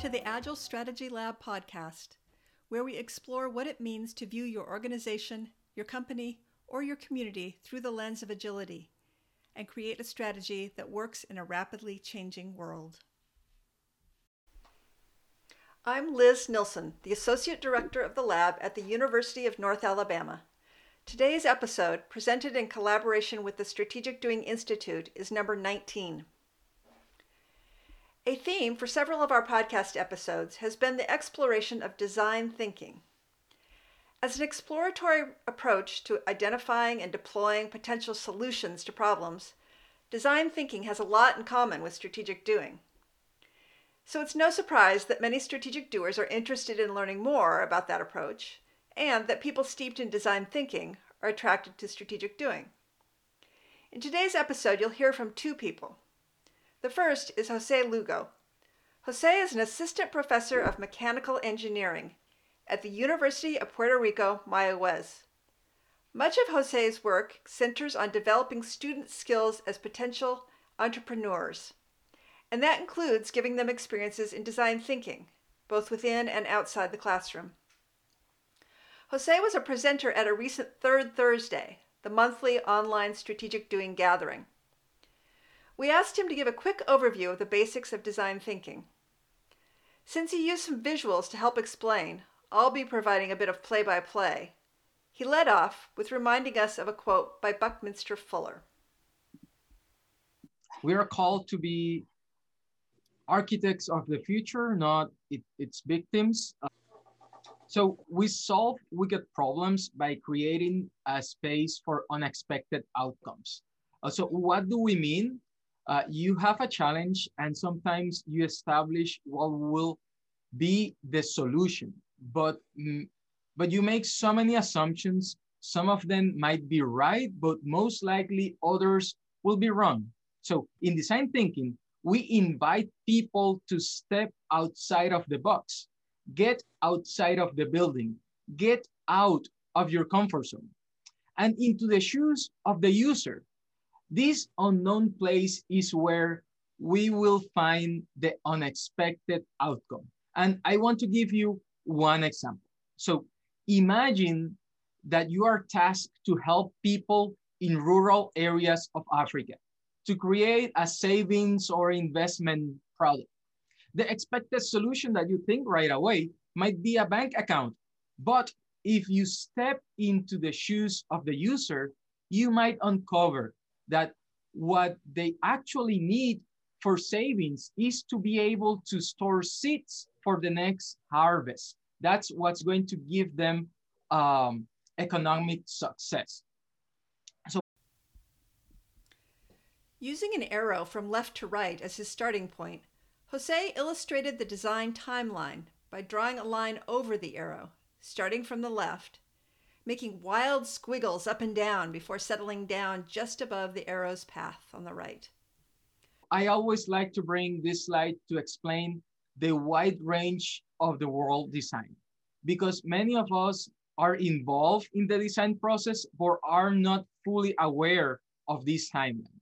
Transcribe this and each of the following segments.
To the Agile Strategy Lab podcast, where we explore what it means to view your organization, your company, or your community through the lens of agility and create a strategy that works in a rapidly changing world. I'm Liz Nilsson, the Associate Director of the lab at the University of North Alabama. Today's episode, presented in collaboration with the Strategic Doing Institute, is number 19. A theme for several of our podcast episodes has been the exploration of design thinking. As an exploratory approach to identifying and deploying potential solutions to problems, design thinking has a lot in common with strategic doing. So it's no surprise that many strategic doers are interested in learning more about that approach, and that people steeped in design thinking are attracted to strategic doing. In today's episode, you'll hear from two people. The first is Jose Lugo. Jose is an assistant professor of mechanical engineering at the University of Puerto Rico, Mayaguez. Much of Jose's work centers on developing student skills as potential entrepreneurs, and that includes giving them experiences in design thinking, both within and outside the classroom. Jose was a presenter at a recent Third Thursday, the monthly online strategic doing gathering. We asked him to give a quick overview of the basics of design thinking. Since he used some visuals to help explain, I'll be providing a bit of play by play. He led off with reminding us of a quote by Buckminster Fuller. We are called to be architects of the future, not it, its victims. So we solve wicked problems by creating a space for unexpected outcomes. Uh, so what do we mean? Uh, you have a challenge and sometimes you establish what will be the solution. But mm, but you make so many assumptions. Some of them might be right but most likely others will be wrong. So in design thinking we invite people to step outside of the box. Get outside of the building. Get out of your comfort zone. And into the shoes of the user this unknown place is where we will find the unexpected outcome. And I want to give you one example. So imagine that you are tasked to help people in rural areas of Africa to create a savings or investment product. The expected solution that you think right away might be a bank account. But if you step into the shoes of the user, you might uncover that what they actually need for savings is to be able to store seeds for the next harvest. That's what's going to give them um, economic success. So, Using an arrow from left to right as his starting point, Jose illustrated the design timeline by drawing a line over the arrow, starting from the left making wild squiggles up and down before settling down just above the arrow's path on the right. I always like to bring this slide to explain the wide range of the world design because many of us are involved in the design process but are not fully aware of this timeline.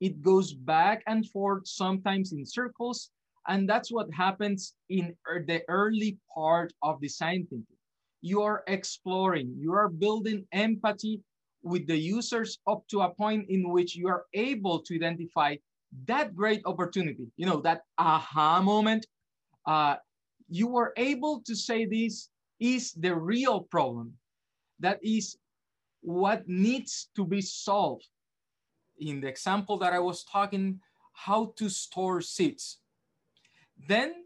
It goes back and forth, sometimes in circles, and that's what happens in er, the early part of design thinking you are exploring, you are building empathy with the users up to a point in which you are able to identify that great opportunity, you know, that aha moment. Uh, you were able to say this is the real problem. That is what needs to be solved. In the example that I was talking, how to store seeds. Then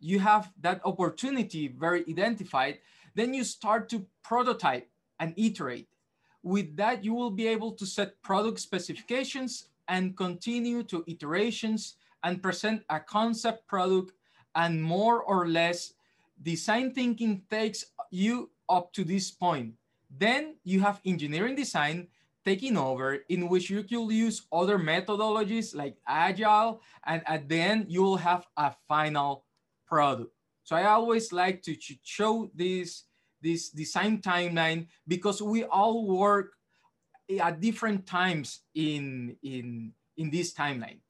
you have that opportunity very identified, then you start to prototype and iterate. With that, you will be able to set product specifications and continue to iterations and present a concept product and more or less design thinking takes you up to this point. Then you have engineering design taking over in which you could use other methodologies like agile and at the end you will have a final product. So I always like to show this, this design timeline because we all work at different times in, in, in this timeline.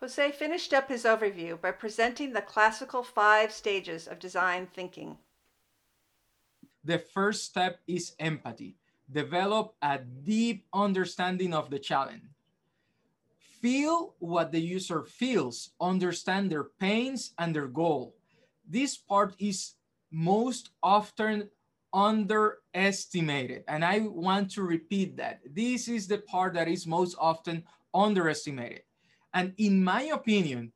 Jose finished up his overview by presenting the classical five stages of design thinking. The first step is empathy. Develop a deep understanding of the challenge. Feel what the user feels, understand their pains and their goal. This part is most often underestimated. And I want to repeat that. This is the part that is most often underestimated. And in my opinion,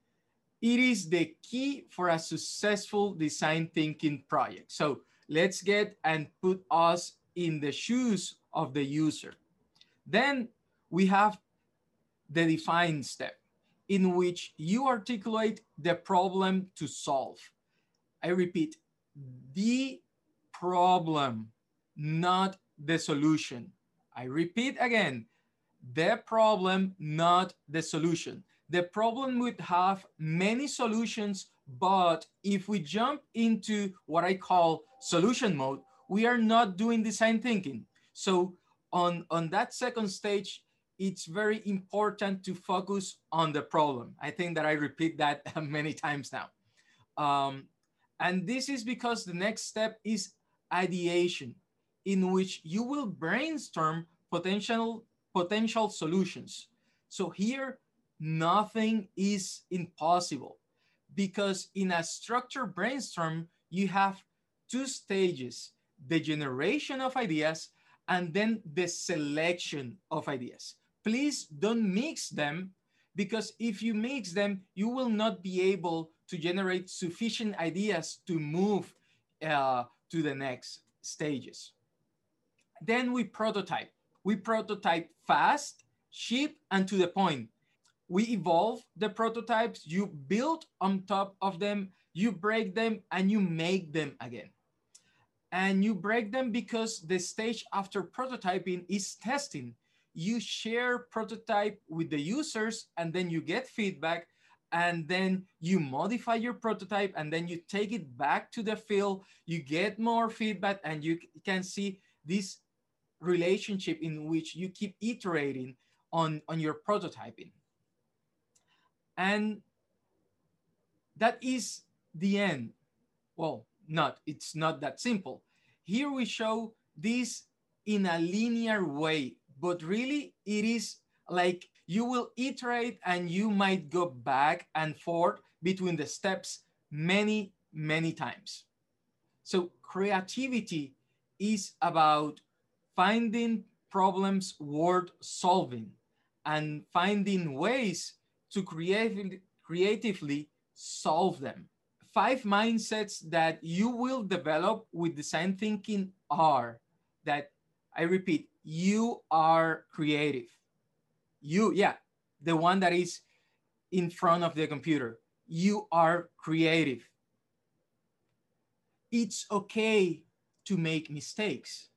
it is the key for a successful design thinking project. So let's get and put us in the shoes of the user. Then we have the define step in which you articulate the problem to solve. I repeat, the problem, not the solution. I repeat again, the problem, not the solution. The problem would have many solutions, but if we jump into what I call solution mode, we are not doing design thinking. So on, on that second stage, it's very important to focus on the problem. I think that I repeat that many times now. Um, and this is because the next step is ideation, in which you will brainstorm potential, potential solutions. So here, nothing is impossible because in a structured brainstorm, you have two stages, the generation of ideas and then the selection of ideas. Please don't mix them because if you mix them, you will not be able to generate sufficient ideas to move uh, to the next stages. Then we prototype. We prototype fast, cheap, and to the point. We evolve the prototypes, you build on top of them, you break them, and you make them again. And you break them because the stage after prototyping is testing. You share prototype with the users, and then you get feedback, and then you modify your prototype and then you take it back to the field. You get more feedback and you can see this relationship in which you keep iterating on on your prototyping. And that is the end. Well not it's not that simple. Here we show this in a linear way but really it is like you will iterate and you might go back and forth between the steps many, many times. So creativity is about finding problems worth solving and finding ways to creatively, creatively solve them. Five mindsets that you will develop with design thinking are that, I repeat, you are creative. You yeah the one that is in front of the computer. You are creative. It's okay to make mistakes.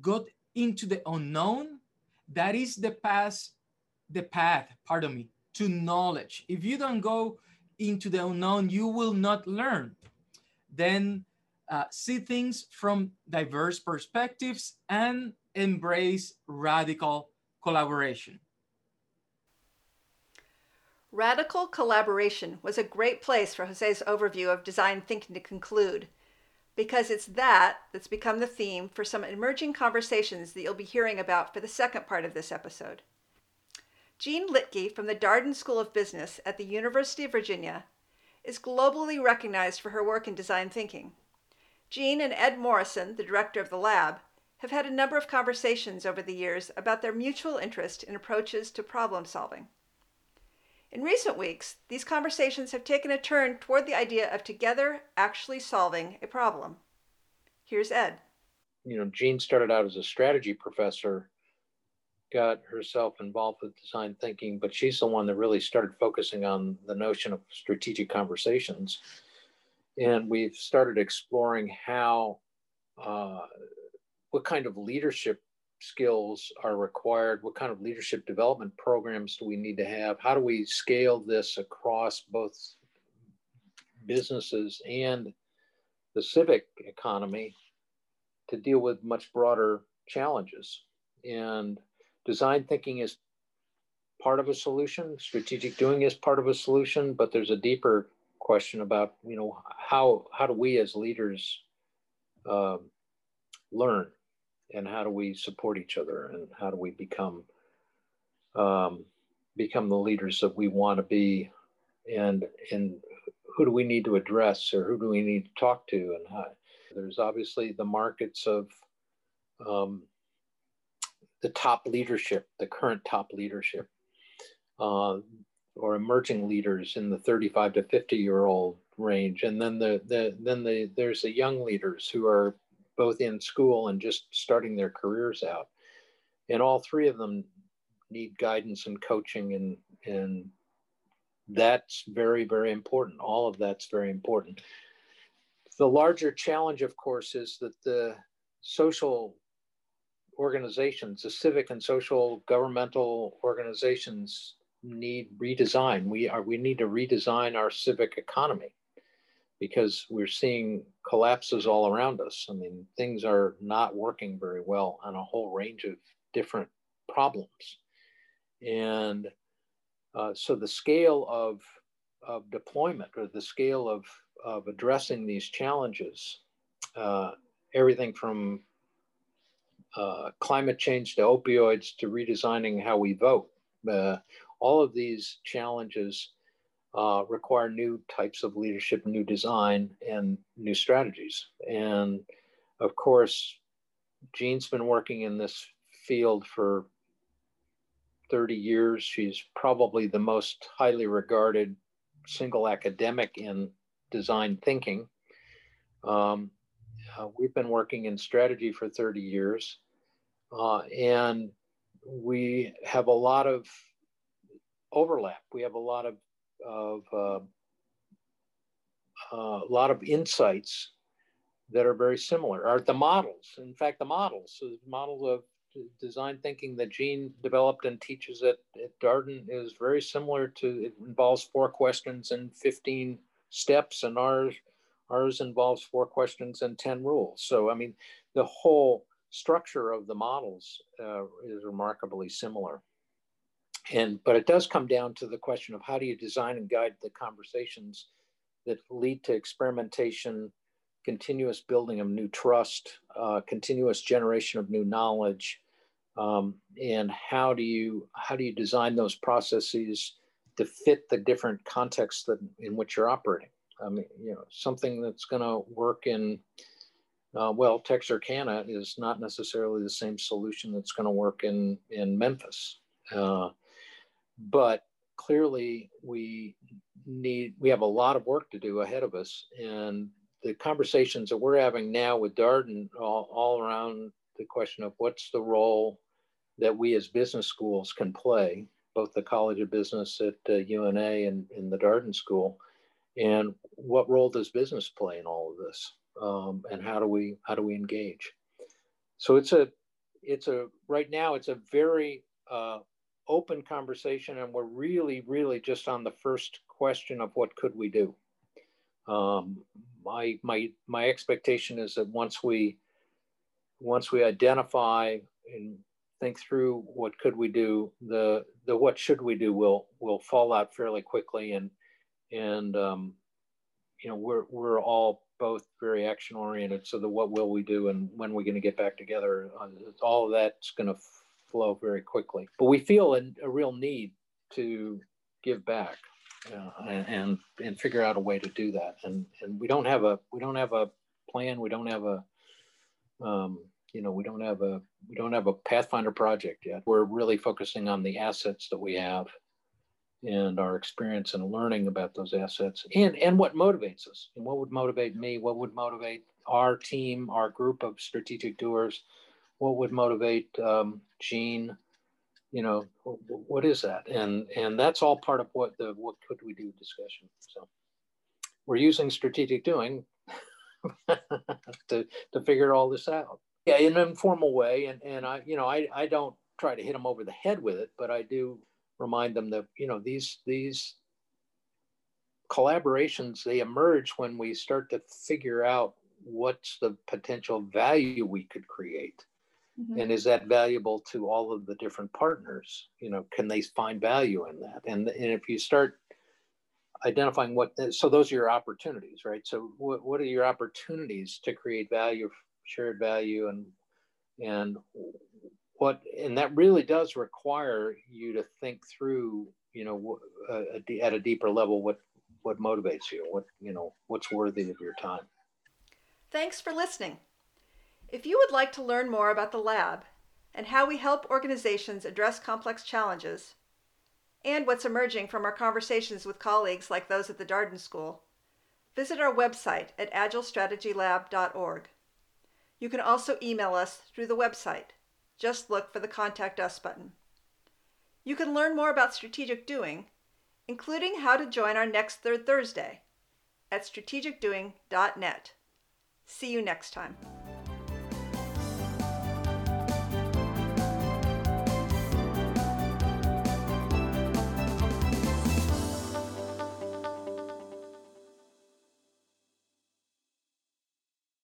Go into the unknown. That is the path the path pardon me to knowledge. If you don't go into the unknown you will not learn. Then uh, see things from diverse perspectives and embrace radical collaboration. Radical collaboration was a great place for Jose's overview of design thinking to conclude, because it's that that's become the theme for some emerging conversations that you'll be hearing about for the second part of this episode. Jeanne Liedtka from the Darden School of Business at the University of Virginia is globally recognized for her work in design thinking. Jeanne and Ed Morrison, the director of the lab, have had a number of conversations over the years about their mutual interest in approaches to problem solving. In recent weeks, these conversations have taken a turn toward the idea of together actually solving a problem. Here's Ed. You know, Jeanne started out as a strategy professor, got herself involved with design thinking, but she's the one that really started focusing on the notion of strategic conversations. And we've started exploring how uh, what kind of leadership skills are required? What kind of leadership development programs do we need to have? How do we scale this across both businesses and the civic economy to deal with much broader challenges? And design thinking is part of a solution. Strategic doing is part of a solution, but there's a deeper question about you know how how do we as leaders um, learn? And how do we support each other? And how do we become um, become the leaders that we want to be? And and who do we need to address or who do we need to talk to? And how there's obviously the markets of um, the top leadership the current top leadership. Uh, or emerging leaders in the 35 to 50 year old range. And then the, the then the there's the young leaders who are both in school and just starting their careers out. And all three of them need guidance and coaching and and that's very very important. All of that's very important. The larger challenge of course is that the social organizations the civic and social governmental organizations need redesign. We are we need to redesign our civic economy because we're seeing collapses all around us. I mean, things are not working very well on a whole range of different problems, and uh, so the scale of of deployment or the scale of of addressing these challenges, uh, everything from uh, climate change to opioids to redesigning how we vote. Uh, all of these challenges uh, require new types of leadership, new design, and new strategies. And of course, Jeanne's been working in this field for 30 years. She's probably the most highly regarded single academic in design thinking. Um, uh, we've been working in strategy for 30 years, uh, and we have a lot of overlap. We have a lot of, of uh, uh, a lot of insights that are very similar. Are the models, in fact, the models, so the model of design thinking that Jeanne developed and teaches at, at Darden is very similar to. It involves four questions and fifteen steps, and ours ours involves four questions and ten rules. So I mean, the whole structure of the models uh, is remarkably similar and but it does come down to the question of how do you design and guide the conversations that lead to experimentation continuous building of new trust uh, continuous generation of new knowledge um, and how do you how do you design those processes to fit the different contexts that in which you're operating? I mean you know something that's going to work in uh, well texarkana is not necessarily the same solution that's going to work in in memphis. Uh, but clearly we need we have a lot of work to do ahead of us. And the conversations that we're having now with darden all, all around the question of what's the role that we as business schools can play both the college of business at uh, una and in the darden school and what role does business play in all of this? Um, and how do we how do we engage? So it's a it's a right now it's a very uh, open conversation and we're really really just on the first question of what could we do. Um, my my my expectation is that once we once we identify and think through what could we do the the what should we do will will fall out fairly quickly and and um, you know we're we're all both very action oriented so the what will we do and when we're going to get back together uh, all of that's going to flow very quickly. But we feel a, a real need to give back uh, and, and, figure out a way to do that. And and we don't have a we don't have a plan. We don't have a um, you know we don't have a we don't have a Pathfinder project yet. We're really focusing on the assets that we have and our experience and learning about those assets and and what motivates us and what would motivate me what would motivate our team our group of strategic doers what would motivate um, Jeanne? You know, what is that? And and that's all part of what the what could we do discussion. So we're using strategic doing to to figure all this out. Yeah, in an informal way. And and I you know I I don't try to hit them over the head with it, but I do remind them that you know these these collaborations they emerge when we start to figure out what's the potential value we could create Mm-hmm. And is that valuable to all of the different partners? You know, can they find value in that? And, and if you start identifying what, so those are your opportunities, right? So what, what are your opportunities to create value, shared value, and and what, and that really does require you to think through, you know, uh, at a deeper level, what what motivates you, what you know, what's worthy of your time. Thanks for listening. If you would like to learn more about the lab and how we help organizations address complex challenges, and what's emerging from our conversations with colleagues like those at the Darden School, visit our website at agilestrategylab.org. You can also email us through the website. Just look for the Contact Us button. You can learn more about strategic doing, including how to join our next Third Thursday at strategicdoing.net. See you next time.